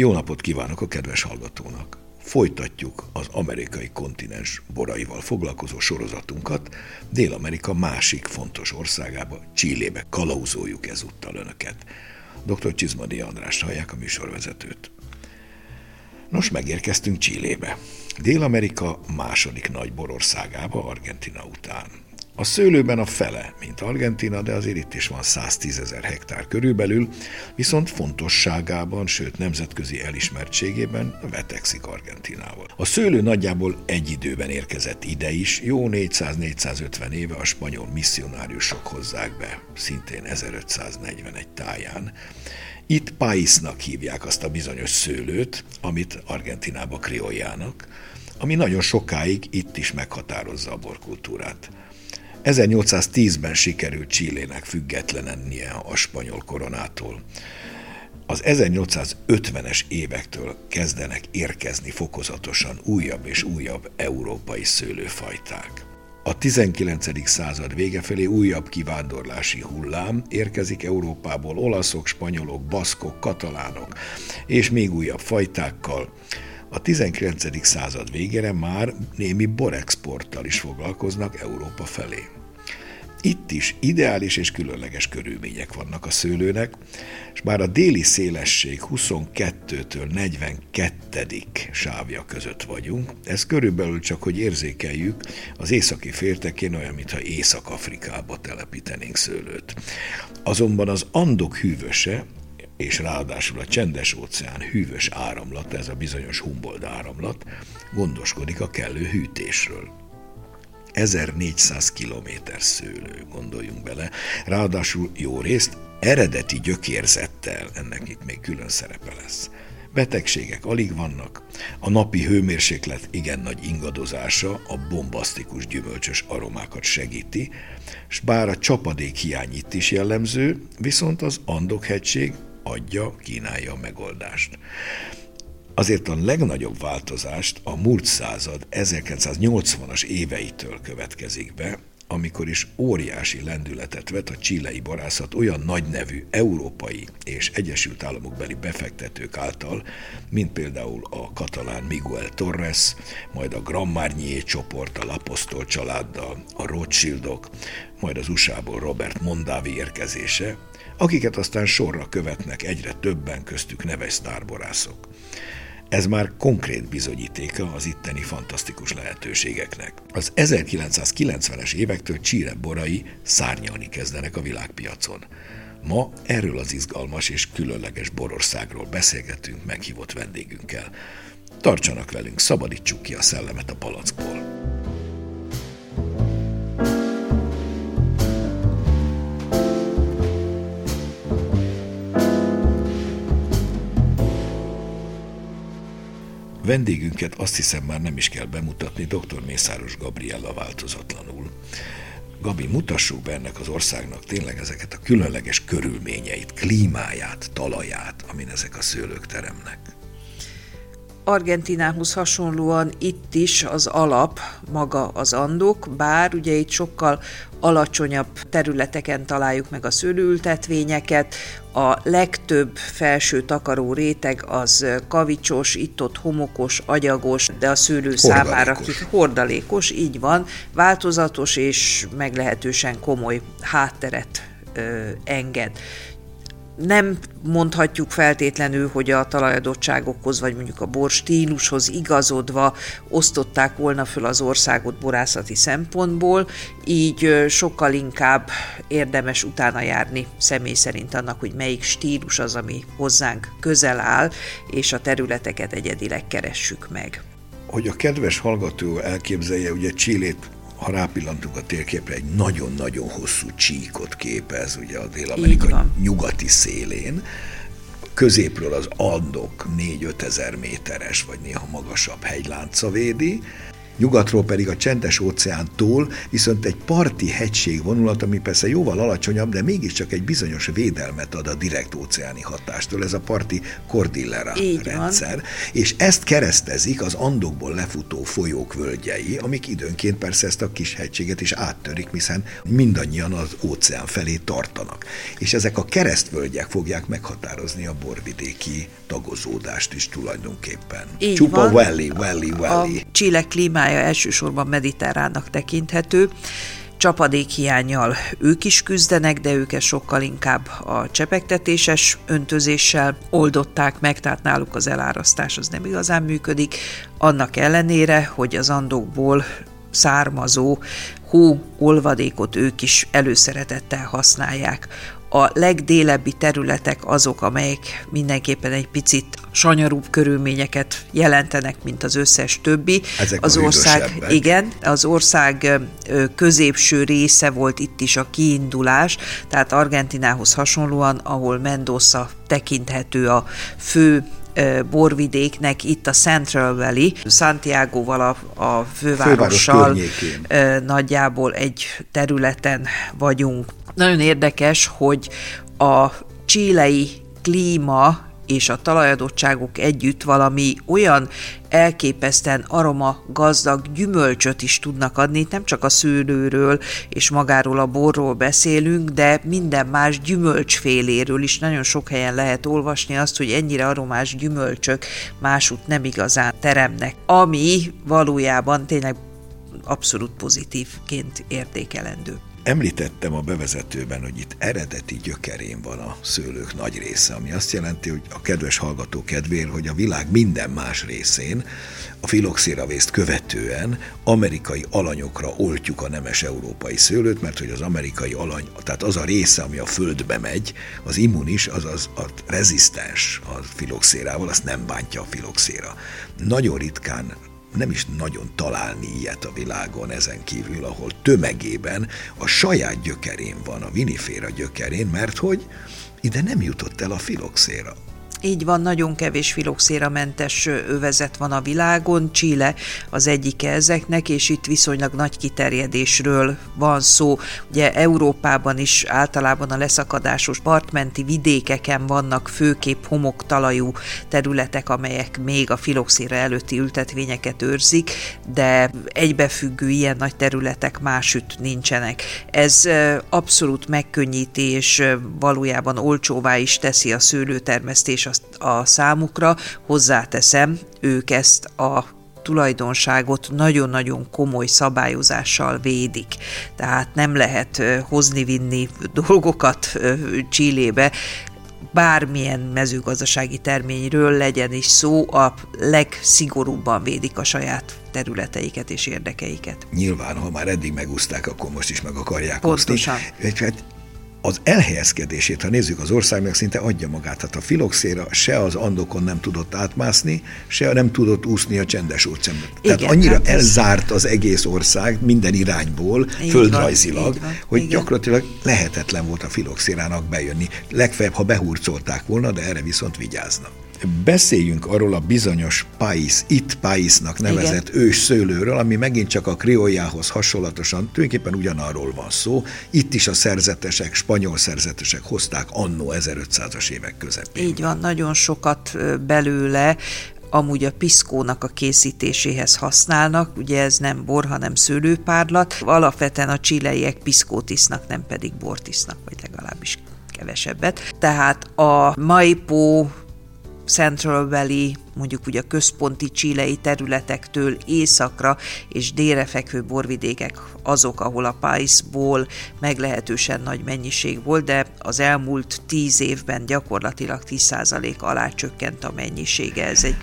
Jó napot kívánok a kedves hallgatónak! Folytatjuk az amerikai kontinens boraival foglalkozó sorozatunkat, Dél-Amerika másik fontos országába, Csillébe kalauzoljuk ezúttal önöket. Dr. Csizmadi András hallják a műsorvezetőt. Nos, megérkeztünk Csillébe. Dél-Amerika második nagy borországába Argentina után. A szőlőben a fele, mint Argentina, de azért itt is van 110 ezer hektár körülbelül, viszont fontosságában, sőt nemzetközi elismertségében vetekszik Argentinával. A szőlő nagyjából egy időben érkezett ide is, jó 400-450 éve a spanyol misszionáriusok hozzák be, szintén 1541 táján. Itt paisnak hívják azt a bizonyos szőlőt, amit Argentinába krioljának, ami nagyon sokáig itt is meghatározza a borkultúrát. 1810-ben sikerült Csillének függetlenennie a spanyol koronától. Az 1850-es évektől kezdenek érkezni fokozatosan újabb és újabb európai szőlőfajták. A 19. század vége felé újabb kivándorlási hullám érkezik Európából olaszok, spanyolok, baszkok, katalánok és még újabb fajtákkal, a 19. század végére már némi borexporttal is foglalkoznak Európa felé. Itt is ideális és különleges körülmények vannak a szőlőnek, és bár a déli szélesség 22-től 42. sávja között vagyunk, ez körülbelül csak, hogy érzékeljük, az északi féltekén olyan, mintha Észak-Afrikába telepítenénk szőlőt. Azonban az Andok hűvöse és ráadásul a csendes óceán hűvös áramlat, ez a bizonyos Humboldt áramlat, gondoskodik a kellő hűtésről. 1400 kilométer szőlő, gondoljunk bele, ráadásul jó részt eredeti gyökérzettel, ennek itt még külön szerepe lesz. Betegségek alig vannak, a napi hőmérséklet igen nagy ingadozása a bombasztikus gyümölcsös aromákat segíti, s bár a csapadék hiány itt is jellemző, viszont az Andok-hegység adja, kínálja a megoldást. Azért a legnagyobb változást a múlt század 1980-as éveitől következik be, amikor is óriási lendületet vet a csilei borászat olyan nagy nevű európai és Egyesült Államokbeli befektetők által, mint például a katalán Miguel Torres, majd a Grand Marnier a Lapostol családdal, a Rothschildok, majd az USA-ból Robert Mondavi érkezése, akiket aztán sorra követnek egyre többen köztük neves sztárborászok. Ez már konkrét bizonyítéka az itteni fantasztikus lehetőségeknek. Az 1990-es évektől Csíre borai szárnyalni kezdenek a világpiacon. Ma erről az izgalmas és különleges borországról beszélgetünk meghívott vendégünkkel. Tartsanak velünk, szabadítsuk ki a szellemet a palackból. Vendégünket azt hiszem már nem is kell bemutatni, dr. Mészáros Gabriella változatlanul. Gabi, mutassuk be ennek az országnak tényleg ezeket a különleges körülményeit, klímáját, talaját, amin ezek a szőlők teremnek. Argentinához hasonlóan itt is az alap maga az andok, bár ugye itt sokkal alacsonyabb területeken találjuk meg a szőlőültetvényeket, a legtöbb felső takaró réteg az kavicsos, itt-ott homokos, agyagos, de a szőlő hordalékos. számára hordalékos, így van, változatos és meglehetősen komoly hátteret ö, enged nem mondhatjuk feltétlenül, hogy a talajadottságokhoz, vagy mondjuk a bor stílushoz igazodva osztották volna föl az országot borászati szempontból, így sokkal inkább érdemes utána járni személy szerint annak, hogy melyik stílus az, ami hozzánk közel áll, és a területeket egyedileg keressük meg. Hogy a kedves hallgató elképzelje, ugye Csillét ha rápillantunk a térképre, egy nagyon-nagyon hosszú csíkot képez, ugye a Dél-Amerika nyugati szélén. Középről az Andok 4-5 ezer méteres, vagy néha magasabb hegylánca védi, nyugatról pedig a csendes óceántól viszont egy parti hegység vonulat, ami persze jóval alacsonyabb, de mégiscsak egy bizonyos védelmet ad a direkt óceáni hatástól, ez a parti Cordillera Így rendszer. Van. És ezt keresztezik az Andokból lefutó folyók völgyei, amik időnként persze ezt a kis hegységet is áttörik, hiszen mindannyian az óceán felé tartanak. És ezek a keresztvölgyek fogják meghatározni a borvidéki tagozódást is tulajdonképpen. Így Csupa van. valley, valley, valley. A Chile klímája elsősorban mediterránnak tekinthető, csapadékhiányjal ők is küzdenek, de őket sokkal inkább a csepegtetéses öntözéssel oldották meg, tehát náluk az elárasztás az nem igazán működik, annak ellenére, hogy az andokból származó hó olvadékot ők is előszeretettel használják a legdélebbi területek azok, amelyek mindenképpen egy picit sanyarúbb körülményeket jelentenek, mint az összes többi. Ezek az ország, igen, az ország középső része volt itt is a kiindulás, tehát Argentinához hasonlóan, ahol Mendoza tekinthető a fő borvidéknek itt a Central Valley, Santiago-val a, a fővárossal Főváros nagyjából egy területen vagyunk. Nagyon érdekes, hogy a csílei klíma és a talajadottságok együtt valami olyan elképesztően aroma gazdag gyümölcsöt is tudnak adni, nem csak a szőlőről és magáról a borról beszélünk, de minden más gyümölcsféléről is nagyon sok helyen lehet olvasni azt, hogy ennyire aromás gyümölcsök másút nem igazán teremnek, ami valójában tényleg abszolút pozitívként értékelendő. Említettem a bevezetőben, hogy itt eredeti gyökerén van a szőlők nagy része, ami azt jelenti, hogy a kedves hallgató kedvéért, hogy a világ minden más részén a filoxéravészt követően amerikai alanyokra oltjuk a nemes európai szőlőt, mert hogy az amerikai alany, tehát az a része, ami a földbe megy, az immunis, az az a rezisztens a filoxérával, azt nem bántja a filoxéra. Nagyon ritkán nem is nagyon találni ilyet a világon ezen kívül, ahol tömegében a saját gyökerén van, a viniféra gyökerén, mert hogy ide nem jutott el a filoxéra. Így van, nagyon kevés filoxéramentes övezet van a világon, Chile az egyike ezeknek, és itt viszonylag nagy kiterjedésről van szó. Ugye Európában is általában a leszakadásos partmenti vidékeken vannak főképp homoktalajú területek, amelyek még a filoxéra előtti ültetvényeket őrzik, de egybefüggő ilyen nagy területek másütt nincsenek. Ez abszolút megkönnyíti, és valójában olcsóvá is teszi a szőlőtermesztés a számukra, hozzáteszem, ők ezt a tulajdonságot nagyon-nagyon komoly szabályozással védik. Tehát nem lehet hozni-vinni dolgokat Csillébe, bármilyen mezőgazdasági terményről legyen is szó, a legszigorúbban védik a saját területeiket és érdekeiket. Nyilván, ha már eddig megúzták, akkor most is meg akarják Pontosan. úszni. Hát az elhelyezkedését, ha nézzük az országnak, szinte adja magát. Tehát a filoxéra se az Andokon nem tudott átmászni, se nem tudott úszni a csendes óceánban. Tehát annyira hát elzárt az egész ország minden irányból, így földrajzilag, van, van, hogy igen. gyakorlatilag lehetetlen volt a filoxérának bejönni. Legfeljebb, ha behurcolták volna, de erre viszont vigyáznak. Beszéljünk arról a bizonyos pais, itt paisnak nevezett Igen. ős szőlőről, ami megint csak a kriójához hasonlatosan tulajdonképpen ugyanarról van szó. Itt is a szerzetesek, spanyol szerzetesek hozták annó 1500-as évek közepén. Így van, nagyon sokat belőle amúgy a piszkónak a készítéséhez használnak, ugye ez nem bor, hanem szőlőpárlat. Alapvetően a csileiek piszkót isznak, nem pedig bort isznak, vagy legalábbis kevesebbet. Tehát a Maipo Central Valley, mondjuk ugye a központi csilei területektől északra és délre fekvő borvidékek azok, ahol a pájszból meglehetősen nagy mennyiség volt, de az elmúlt tíz évben gyakorlatilag 10% alá csökkent a mennyisége. Ez egy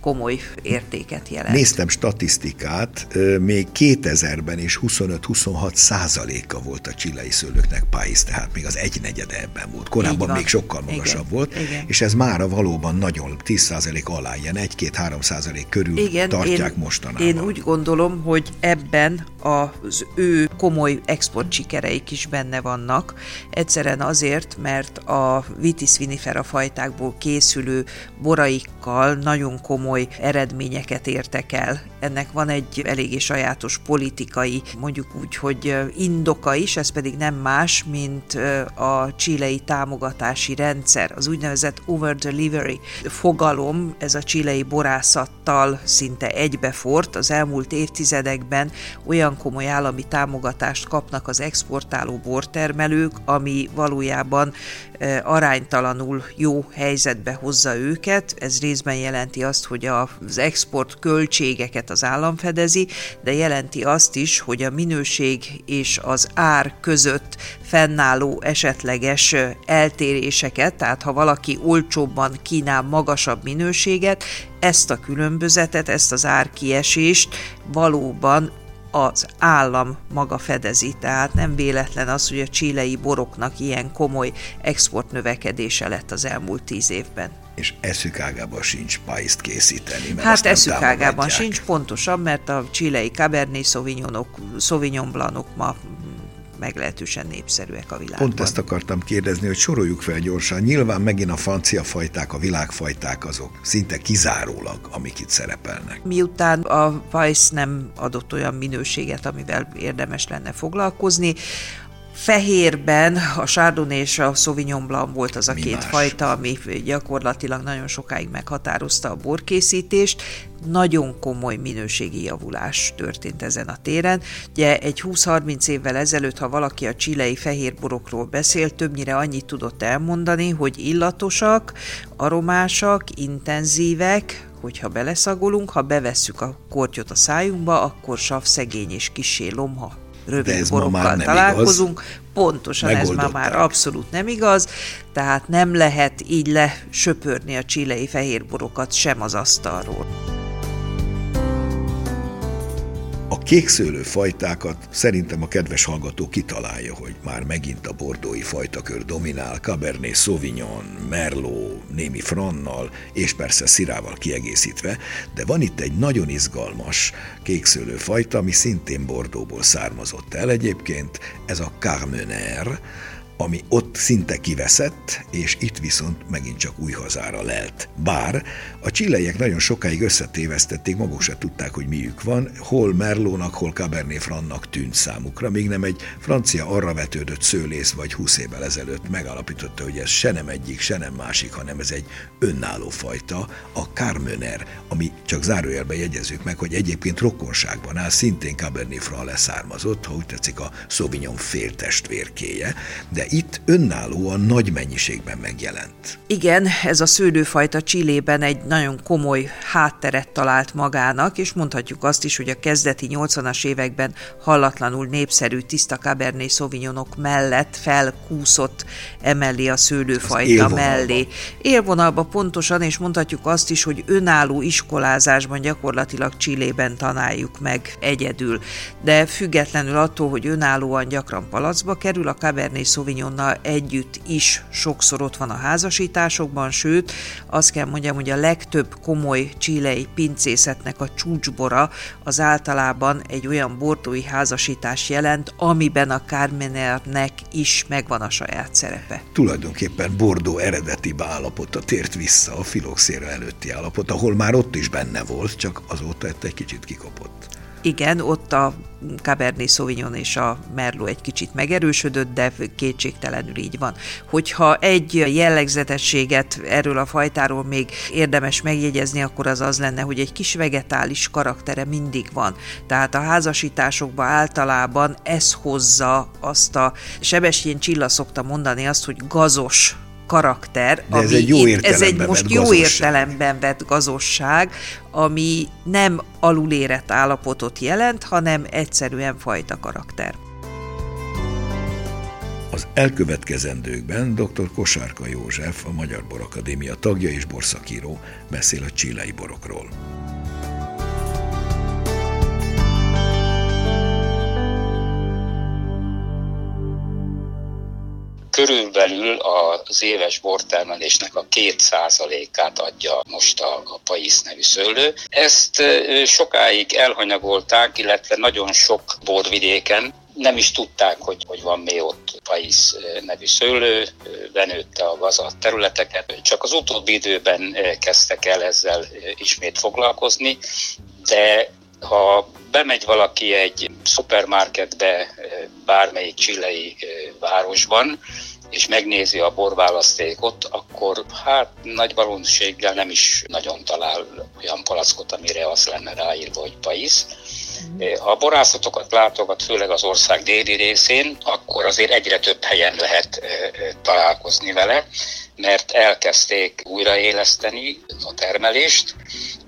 komoly értéket jelent. Néztem statisztikát, még 2000-ben is 25-26 százaléka volt a csilei szőlőknek páisz, tehát még az egynegyede ebben volt. Korábban még sokkal magasabb Igen. volt, Igen. és ez mára valóban nagyon 10 százalék alá alá, ilyen 1-2-3 százalék körül Igen, tartják én, mostanában. Én úgy gondolom, hogy ebben az ő komoly export sikereik is benne vannak. Egyszerűen azért, mert a Vitis vinifera fajtákból készülő boraikkal nagyon komoly eredményeket értek el. Ennek van egy eléggé sajátos politikai, mondjuk úgy, hogy indoka is, ez pedig nem más, mint a csilei támogatási rendszer, az úgynevezett over delivery fogalom, ez a csilei borászattal szinte egybefort. Az elmúlt évtizedekben olyan komoly állami támogatást kapnak az exportáló bortermelők, ami valójában aránytalanul jó helyzetbe hozza őket. Ez részben jelenti azt, hogy az export költségeket az állam fedezi, de jelenti azt is, hogy a minőség és az ár között fennálló esetleges eltéréseket, tehát ha valaki olcsóbban kínál magasabb minőséget, ezt a különbözetet, ezt az árkiesést valóban az állam maga fedezi, tehát nem véletlen az, hogy a csilei boroknak ilyen komoly exportnövekedése lett az elmúlt tíz évben. És eszükágában sincs pályzt készíteni. Mert hát eszükágában sincs, pontosan, mert a csilei Cabernet Sauvignonok, Sauvignon Blancok ma meglehetősen népszerűek a világban. Pont ezt akartam kérdezni, hogy soroljuk fel gyorsan. Nyilván megint a francia fajták, a világfajták azok szinte kizárólag, amik itt szerepelnek. Miután a Weiss nem adott olyan minőséget, amivel érdemes lenne foglalkozni, Fehérben a Chardonnay és a Sauvignon Blanc volt az a Mi két más? fajta, ami gyakorlatilag nagyon sokáig meghatározta a borkészítést. Nagyon komoly minőségi javulás történt ezen a téren. Ugye egy 20-30 évvel ezelőtt, ha valaki a csilei fehérborokról beszélt, többnyire annyit tudott elmondani, hogy illatosak, aromásak, intenzívek, hogyha beleszagolunk, ha bevesszük a kortyot a szájunkba, akkor sav szegény és kisé lomha rövid borokkal találkozunk. Igaz. Pontosan ez ma már abszolút nem igaz, tehát nem lehet így lesöpörni a csilei fehérborokat sem az asztalról. A kékszőlő fajtákat szerintem a kedves hallgató kitalálja, hogy már megint a bordói fajtakör dominál, Cabernet Sauvignon, Merlot, némi Frannal, és persze Szirával kiegészítve, de van itt egy nagyon izgalmas kékszőlő fajta, ami szintén Bordóból származott el. Egyébként, ez a Carmener, ami ott szinte kiveszett, és itt viszont megint csak új hazára lelt. Bár a csilleiek nagyon sokáig összetévesztették, maguk se tudták, hogy miük van, hol Merlónak, hol Cabernet Frannak tűnt számukra, még nem egy francia arra vetődött szőlész vagy húsz évvel ezelőtt megalapította, hogy ez se nem egyik, se nem másik, hanem ez egy önálló fajta, a Carmener, ami csak zárójelben jegyezzük meg, hogy egyébként rokonságban áll, szintén Cabernet Franc leszármazott, ha úgy tetszik a Sauvignon féltestvérkéje, de itt önállóan nagy mennyiségben megjelent. Igen, ez a szőlőfajta Csillében egy nagyon komoly hátteret talált magának, és mondhatjuk azt is, hogy a kezdeti 80-as években hallatlanul népszerű tiszta Cabernet Sauvignonok mellett felkúszott emellé a szőlőfajta mellé. Élvonalba pontosan, és mondhatjuk azt is, hogy önálló iskolázásban gyakorlatilag Csillében tanáljuk meg egyedül. De függetlenül attól, hogy önállóan gyakran palacba kerül, a Cabernet Sauvignon Sauvignon együtt is sokszor ott van a házasításokban, sőt, azt kell mondjam, hogy a legtöbb komoly csilei pincészetnek a csúcsbora az általában egy olyan bordói házasítás jelent, amiben a Carmenernek is megvan a saját szerepe. Tulajdonképpen Bordó eredeti állapota tért vissza a filoxéra előtti állapot, ahol már ott is benne volt, csak azóta egy kicsit kikopott. Igen, ott a Cabernet Sauvignon és a Merlot egy kicsit megerősödött, de kétségtelenül így van. Hogyha egy jellegzetességet erről a fajtáról még érdemes megjegyezni, akkor az az lenne, hogy egy kis vegetális karaktere mindig van. Tehát a házasításokban általában ez hozza azt a Sebestyén Csilla szokta mondani azt, hogy gazos karakter, De ez ami egy jó itt, ez egy most jó gazosság. értelemben vett gazosság, ami nem alulérett állapotot jelent, hanem egyszerűen fajta karakter. Az elkövetkezendőkben dr. Kosárka József, a Magyar Borakadémia tagja és borszakíró beszél a csillai borokról. Körülbelül az éves bortermelésnek a két százalékát adja most a, a Pais nevű szőlő. Ezt sokáig elhanyagolták, illetve nagyon sok borvidéken nem is tudták, hogy, hogy van még ott Pais nevű szőlő, benőtte a gazat területeket. Csak az utóbbi időben kezdtek el ezzel ismét foglalkozni, de ha bemegy valaki egy szupermarketbe bármelyik csilei városban, és megnézi a borválasztékot, akkor hát nagy valószínűséggel nem is nagyon talál olyan palackot, amire az lenne ráírva, hogy paisz. Ha a borászatokat látogat, főleg az ország déli részén, akkor azért egyre több helyen lehet találkozni vele, mert elkezdték újraéleszteni a termelést,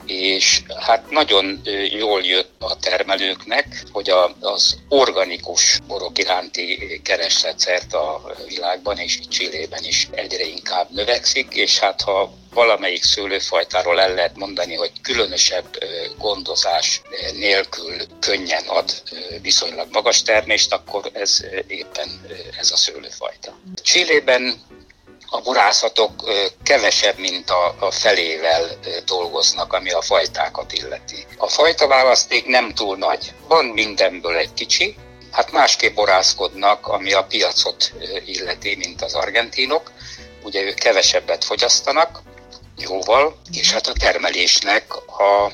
és hát nagyon jól jött a termelőknek, hogy a, az organikus borok iránti kereslet a világban és Csillében is egyre inkább növekszik, és hát ha valamelyik szőlőfajtáról el lehet mondani, hogy különösebb gondozás nélkül könnyen ad viszonylag magas termést, akkor ez éppen ez a szőlőfajta. Csillében a borászatok kevesebb, mint a, a felével dolgoznak, ami a fajtákat illeti. A fajta választék nem túl nagy. Van mindenből egy kicsi, hát másképp borászkodnak, ami a piacot illeti, mint az argentinok. Ugye ők kevesebbet fogyasztanak, jóval, és hát a termelésnek a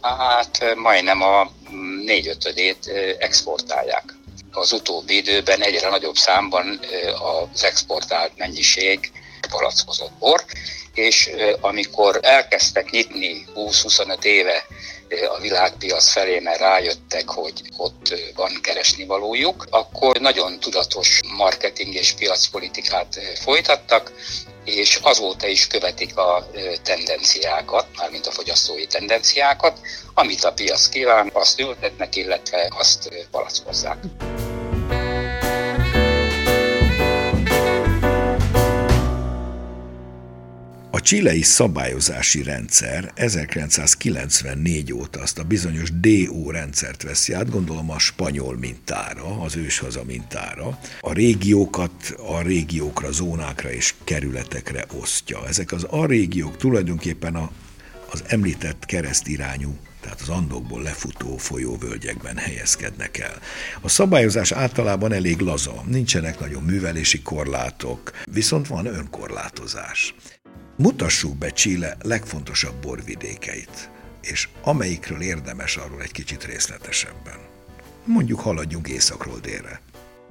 hát majdnem a négyötödét exportálják az utóbbi időben egyre nagyobb számban az exportált mennyiség palackozott bor, és amikor elkezdtek nyitni 20-25 éve a világpiac felé, mert rájöttek, hogy ott van keresni valójuk, akkor nagyon tudatos marketing és piacpolitikát folytattak, és azóta is követik a tendenciákat, mármint a fogyasztói tendenciákat, amit a piac kíván, azt ültetnek, illetve azt palackozzák. A csilei szabályozási rendszer 1994 óta azt a bizonyos DO rendszert veszi át, gondolom a spanyol mintára, az őshaza mintára. A régiókat a régiókra, zónákra és kerületekre osztja. Ezek az a régiók tulajdonképpen a, az említett keresztirányú tehát az andokból lefutó folyóvölgyekben helyezkednek el. A szabályozás általában elég laza, nincsenek nagyon művelési korlátok, viszont van önkorlátozás. Mutassuk be Chile legfontosabb borvidékeit, és amelyikről érdemes arról egy kicsit részletesebben. Mondjuk haladjunk északról délre.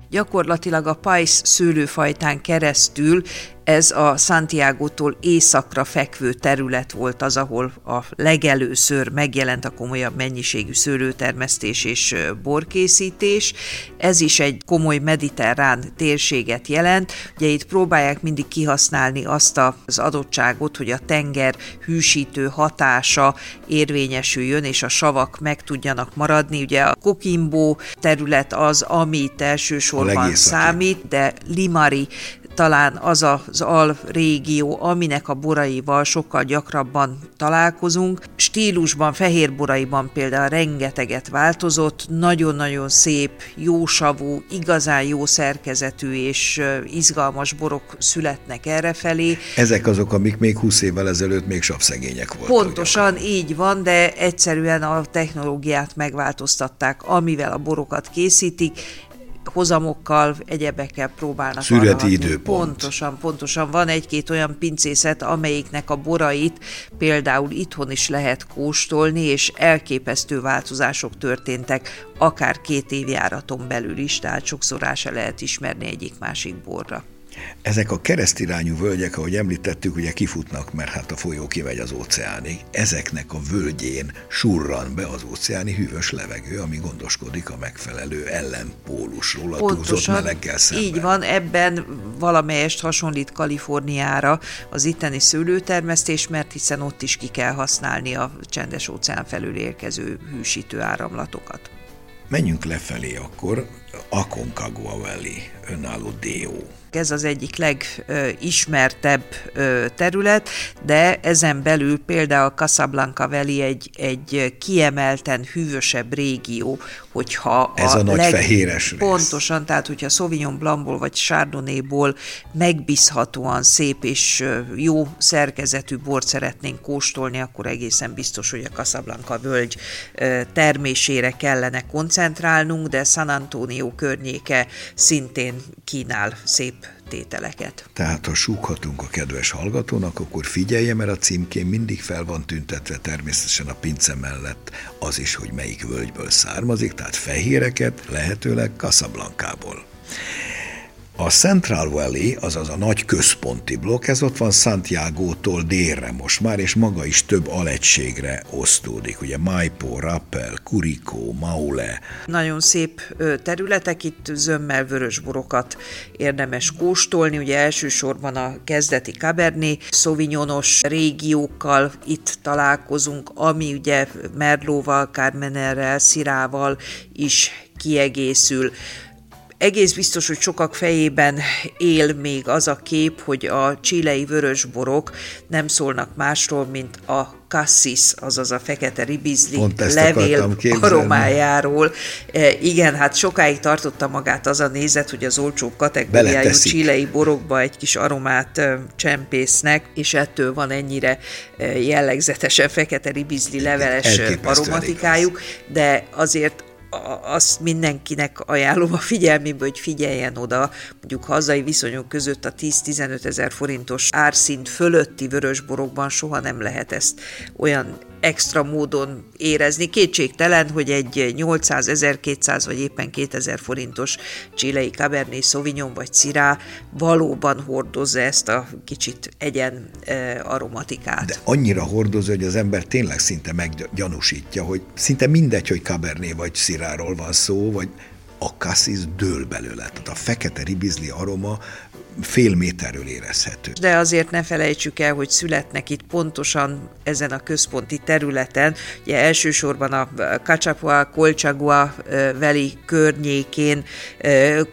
Gyakorlatilag a pajsz szőlőfajtán keresztül ez a Santiago-tól északra fekvő terület volt az, ahol a legelőször megjelent a komolyabb mennyiségű szőlőtermesztés és borkészítés. Ez is egy komoly mediterrán térséget jelent. Ugye itt próbálják mindig kihasználni azt az adottságot, hogy a tenger hűsítő hatása érvényesüljön, és a savak meg tudjanak maradni. Ugye a Coquimbo terület az, amit elsősorban számít, de Limari talán az az al régió, aminek a boraival sokkal gyakrabban találkozunk. Stílusban, fehér boraiban például rengeteget változott, nagyon-nagyon szép, jósavú, igazán jó szerkezetű és izgalmas borok születnek errefelé. Ezek azok, amik még 20 évvel ezelőtt még savszegények voltak. Pontosan gyakran. így van, de egyszerűen a technológiát megváltoztatták, amivel a borokat készítik, hozamokkal, egyebekkel próbálnak Szüreti időpont. Pontosan, pontosan. Van egy-két olyan pincészet, amelyiknek a borait például itthon is lehet kóstolni, és elképesztő változások történtek, akár két évjáraton belül is, tehát sokszor rá se lehet ismerni egyik-másik borra. Ezek a keresztirányú völgyek, ahogy említettük, ugye kifutnak, mert hát a folyó kivegy az óceánig. Ezeknek a völgyén surran be az óceáni hűvös levegő, ami gondoskodik a megfelelő ellenpólusról, a túlzott meleggel szemben. Így van, ebben valamelyest hasonlít Kaliforniára az itteni szőlőtermesztés, mert hiszen ott is ki kell használni a csendes óceán felül érkező hűsítő áramlatokat. Menjünk lefelé akkor, Aconcagua Valley, önálló dió. Ez az egyik legismertebb terület, de ezen belül például Casablanca Valley egy, egy kiemelten hűvösebb régió, hogyha Ez a, a nagy leg... fehéres rész. Pontosan, tehát hogyha Sauvignon Blancból vagy Chardonnayból megbízhatóan szép és jó szerkezetű bort szeretnénk kóstolni, akkor egészen biztos, hogy a Casablanca völgy termésére kellene koncentrálnunk, de San Antonio környéke szintén kínál szép tételeket. Tehát ha súghatunk a kedves hallgatónak, akkor figyelje, mert a címkén mindig fel van tüntetve természetesen a pince mellett az is, hogy melyik völgyből származik, tehát fehéreket lehetőleg Casablanca-ból. A Central Valley, azaz a nagy központi blokk, ez ott van Santiago-tól délre most már, és maga is több alegységre osztódik. Ugye Maipo, Rappel, Curicó, Maule. Nagyon szép területek, itt zömmel vörösborokat érdemes kóstolni. Ugye elsősorban a kezdeti Cabernet Sauvignonos régiókkal itt találkozunk, ami ugye Merlóval, Carmenerrel, Szirával is kiegészül. Egész biztos, hogy sokak fejében él még az a kép, hogy a csilei vörösborok nem szólnak másról, mint a cassis, azaz a fekete ribizli levél aromájáról. E, igen, hát sokáig tartotta magát az a nézet, hogy az olcsó kategóriájú csilei borokba egy kis aromát e, csempésznek, és ettől van ennyire e, jellegzetesen fekete ribizli leveles aromatikájuk, de azért azt mindenkinek ajánlom a figyelmébe, hogy figyeljen oda, mondjuk hazai viszonyok között a 10-15 ezer forintos árszint fölötti vörösborokban soha nem lehet ezt olyan extra módon érezni. Kétségtelen, hogy egy 800, 1200 vagy éppen 2000 forintos csilei Cabernet Sauvignon vagy Cirá valóban hordozza ezt a kicsit egyen e, aromatikát. De annyira hordozza, hogy az ember tényleg szinte meggyanúsítja, hogy szinte mindegy, hogy Cabernet vagy Ciráról van szó, vagy a cassis dől belőle. Tehát a fekete ribizli aroma fél méterről érezhető. De azért ne felejtsük el, hogy születnek itt pontosan ezen a központi területen, ugye elsősorban a Cachapua, Colchagua veli környékén,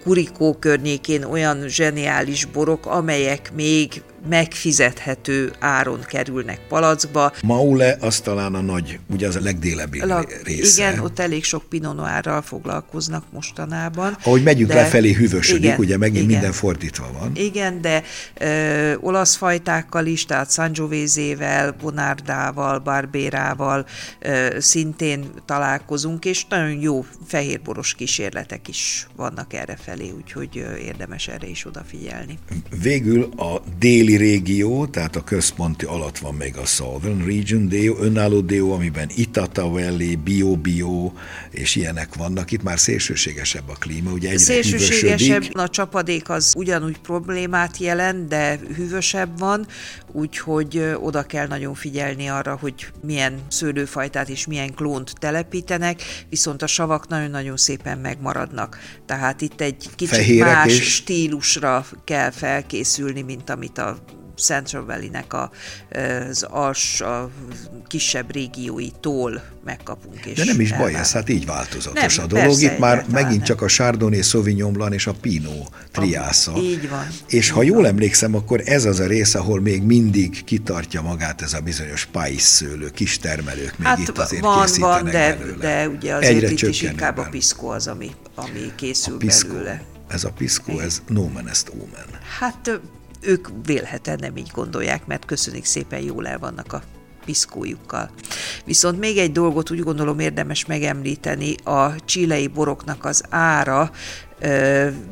Kurikó környékén olyan zseniális borok, amelyek még megfizethető áron kerülnek palackba. Maule az talán a nagy, ugye az a legdélebbi La, része. Igen, ott elég sok pinonárral foglalkoznak mostanában. Ahogy megyünk de, lefelé hűvösödik, igen, ugye megint igen, minden fordítva van. Igen, de ö, olasz fajtákkal is, tehát Sangiovese-vel, Bonardával, Barbérával ö, szintén találkozunk, és nagyon jó fehérboros kísérletek is vannak erre felé, úgyhogy ö, érdemes erre is odafigyelni. Végül a déli régió, tehát a központi alatt van még a Southern Region DO, önálló DO, amiben Itata Valley, Bio-Bio és ilyenek vannak. Itt már szélsőségesebb a klíma, ugye egyre Szélsőségesebb, a csapadék az ugyanúgy problémát jelent, de hűvösebb van, úgyhogy oda kell nagyon figyelni arra, hogy milyen szőlőfajtát és milyen klónt telepítenek, viszont a savak nagyon-nagyon szépen megmaradnak. Tehát itt egy kicsit Fehérek más és... stílusra kell felkészülni, mint amit a Central Valley-nek a, az als, a kisebb régióitól megkapunk. És De nem is baj ez, hát így változatos nem, a dolog. Itt már megint nem. csak a Chardonnay, Sauvignon Blanc és a Pinot triásza. Ah, így van. És így ha jól van. emlékszem, akkor ez az a rész, ahol még mindig kitartja magát ez a bizonyos páiszszőlő, kis termelők még hát itt azért van, készítenek van, de, belőle. de ugye azért Egyre itt is inkább a piszkó az, ami, ami készül a piszkó. belőle. Ez a piszkó, ez no man est omen. Hát ők vélhetően nem így gondolják, mert köszönik szépen jól el vannak a piszkójukkal. Viszont még egy dolgot úgy gondolom érdemes megemlíteni, a csilei boroknak az ára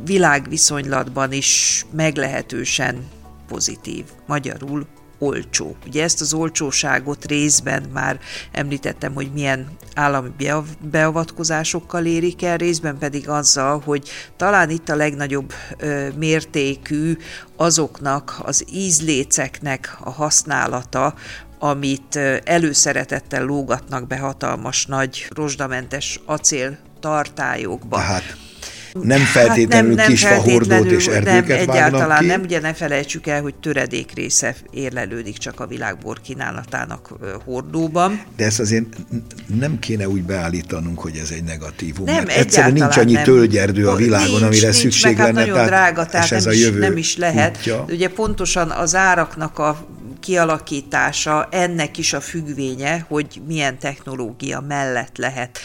világviszonylatban is meglehetősen pozitív. Magyarul olcsó. Ugye ezt az olcsóságot részben már említettem, hogy milyen állami beavatkozásokkal érik el, részben pedig azzal, hogy talán itt a legnagyobb mértékű azoknak az ízléceknek a használata, amit előszeretettel lógatnak be hatalmas nagy rozsdamentes acél tartályokba. Tehát Nem feltétlenül hát nem, nem fahordót és erdőket nem, egyáltalán ki. nem, ugye ne felejtsük el, hogy töredék része érlelődik csak a világbor kínálatának hordóban. De ezt azért nem kéne úgy beállítanunk, hogy ez egy negatívum. Nem, mert egyszerűen nincs annyi nem. tölgyerdő a világon, nincs, amire nincs, szükség meg, hát lenne. nagyon drága, tehát ez nem, a jövő is, nem is lehet. Útja. Ugye pontosan az áraknak a kialakítása ennek is a függvénye, hogy milyen technológia mellett lehet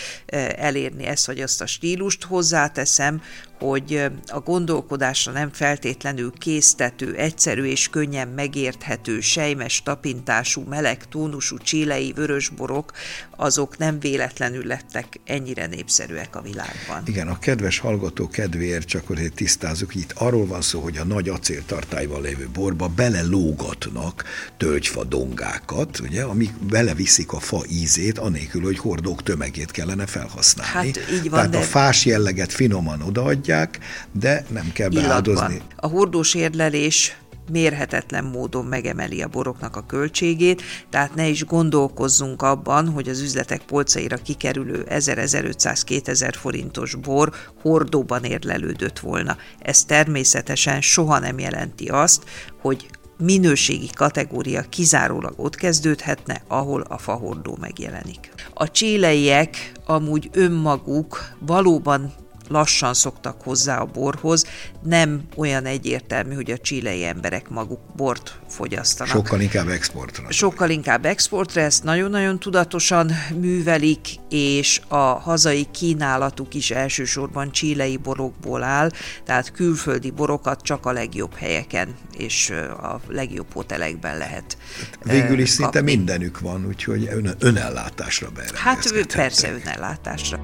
elérni ezt vagy azt a stílust. Hozzáteszem, hogy a gondolkodásra nem feltétlenül késztető, egyszerű és könnyen megérthető, sejmes tapintású, meleg tónusú csílei vörösborok, azok nem véletlenül lettek ennyire népszerűek a világban. Igen, a kedves hallgató kedvéért csak hogy tisztázunk, itt arról van szó, hogy a nagy acéltartályban lévő borba belelógatnak tölgyfa dongákat, ugye, amik beleviszik a fa ízét, anélkül, hogy hordók tömegét kellene felhasználni. Hát így van, Tehát de... a fás jelleget finoman odaadják, adják, de nem kell beáldozni. A hordós érlelés mérhetetlen módon megemeli a boroknak a költségét, tehát ne is gondolkozzunk abban, hogy az üzletek polcaira kikerülő 1000-1500-2000 forintos bor hordóban érlelődött volna. Ez természetesen soha nem jelenti azt, hogy minőségi kategória kizárólag ott kezdődhetne, ahol a fahordó megjelenik. A cséleiek amúgy önmaguk valóban lassan szoktak hozzá a borhoz, nem olyan egyértelmű, hogy a csilei emberek maguk bort fogyasztanak. Sokkal inkább exportra. Sokkal inkább exportra, ezt nagyon-nagyon tudatosan művelik, és a hazai kínálatuk is elsősorban csilei borokból áll, tehát külföldi borokat csak a legjobb helyeken és a legjobb hotelekben lehet Végül is szinte mindenük van, úgyhogy ön, önellátásra Hát persze önellátásra.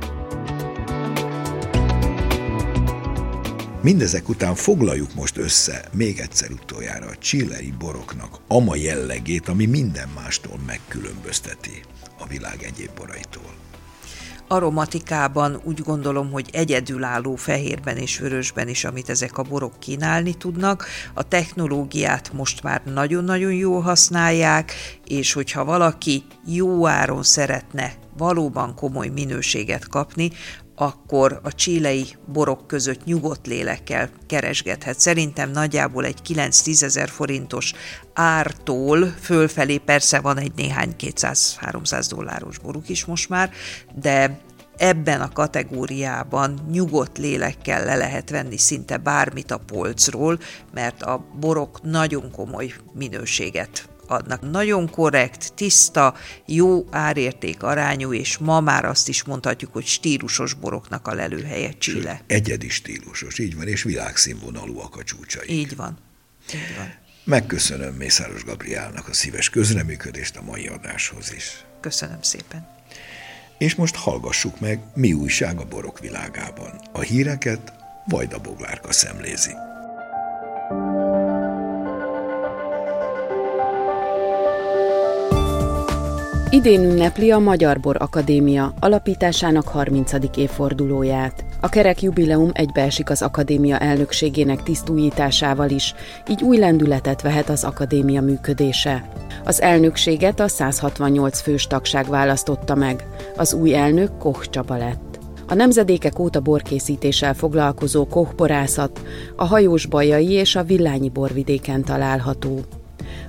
Mindezek után foglaljuk most össze még egyszer utoljára a csillei boroknak ama jellegét, ami minden mástól megkülönbözteti a világ egyéb boraitól. Aromatikában úgy gondolom, hogy egyedülálló fehérben és vörösben is, amit ezek a borok kínálni tudnak. A technológiát most már nagyon-nagyon jól használják, és hogyha valaki jó áron szeretne valóban komoly minőséget kapni, akkor a csílei borok között nyugodt lélekkel keresgethet. Szerintem nagyjából egy 9-10 ezer forintos ártól fölfelé persze van egy néhány 200-300 dolláros boruk is most már, de ebben a kategóriában nyugodt lélekkel le lehet venni szinte bármit a polcról, mert a borok nagyon komoly minőséget adnak. Nagyon korrekt, tiszta, jó árérték arányú, és ma már azt is mondhatjuk, hogy stílusos boroknak a lelőhelye Chile. Egyedi stílusos, így van, és világszínvonalúak a csúcsai. Így van. Így van. Megköszönöm Mészáros Gabriálnak a szíves közreműködést a mai adáshoz is. Köszönöm szépen. És most hallgassuk meg, mi újság a borok világában. A híreket Vajda Boglárka szemlézi. Idén ünnepli a Magyar Bor Akadémia alapításának 30. évfordulóját. A kerek jubileum egybeesik az akadémia elnökségének tisztújításával is, így új lendületet vehet az akadémia működése. Az elnökséget a 168 fős tagság választotta meg. Az új elnök Koch Csaba lett. A nemzedékek óta borkészítéssel foglalkozó kochborászat a hajós bajai és a villányi borvidéken található.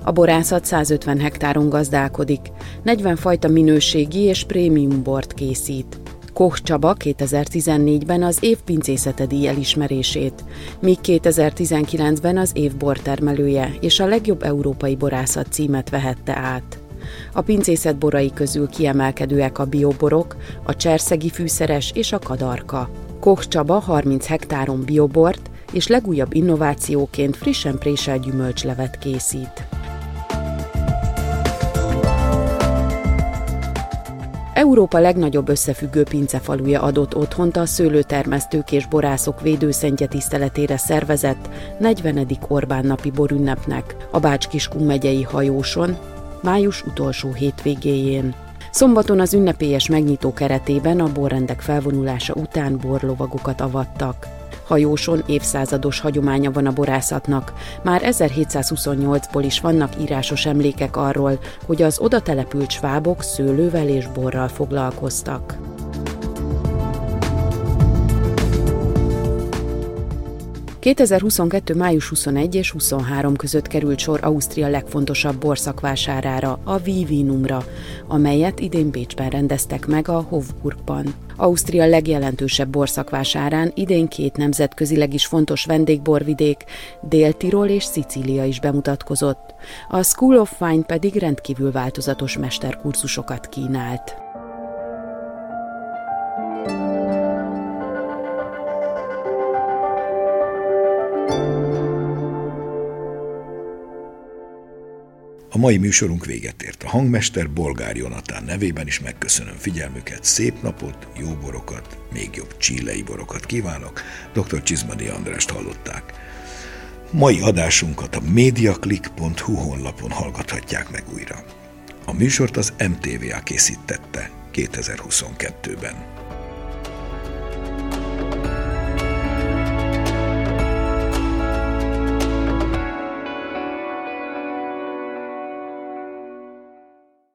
A borászat 150 hektáron gazdálkodik, 40 fajta minőségi és prémium bort készít. Koch Csaba 2014-ben az év pincészete díj elismerését, míg 2019-ben az év bortermelője és a legjobb európai borászat címet vehette át. A pincészet borai közül kiemelkedőek a bioborok, a cserszegi fűszeres és a kadarka. Koch Csaba 30 hektáron biobort és legújabb innovációként frissen préselt gyümölcslevet készít. Európa legnagyobb összefüggő pincefaluja adott otthont a szőlőtermesztők és borászok védőszentje tiszteletére szervezett 40. Orbán napi borünnepnek a Bács-Kiskun megyei hajóson, május utolsó hétvégéjén. Szombaton az ünnepélyes megnyitó keretében a borrendek felvonulása után borlovagokat avattak. Hajóson évszázados hagyománya van a borászatnak. Már 1728-ból is vannak írásos emlékek arról, hogy az oda települt svábok szőlővel és borral foglalkoztak. 2022. május 21 és 23 között került sor Ausztria legfontosabb borszakvásárára, a Vivinumra, amelyet idén Bécsben rendeztek meg a Hofburgban. Ausztria legjelentősebb borszakvásárán idén két nemzetközileg is fontos vendégborvidék, Dél-Tirol és Szicília is bemutatkozott. A School of Wine pedig rendkívül változatos mesterkurzusokat kínált. A mai műsorunk véget ért. A hangmester Bolgár Jonatán nevében is megköszönöm figyelmüket. Szép napot, jó borokat, még jobb csílei borokat kívánok. Dr. Csizmadi Andrást hallották. Mai adásunkat a mediaclick.hu honlapon hallgathatják meg újra. A műsort az MTVA készítette 2022-ben.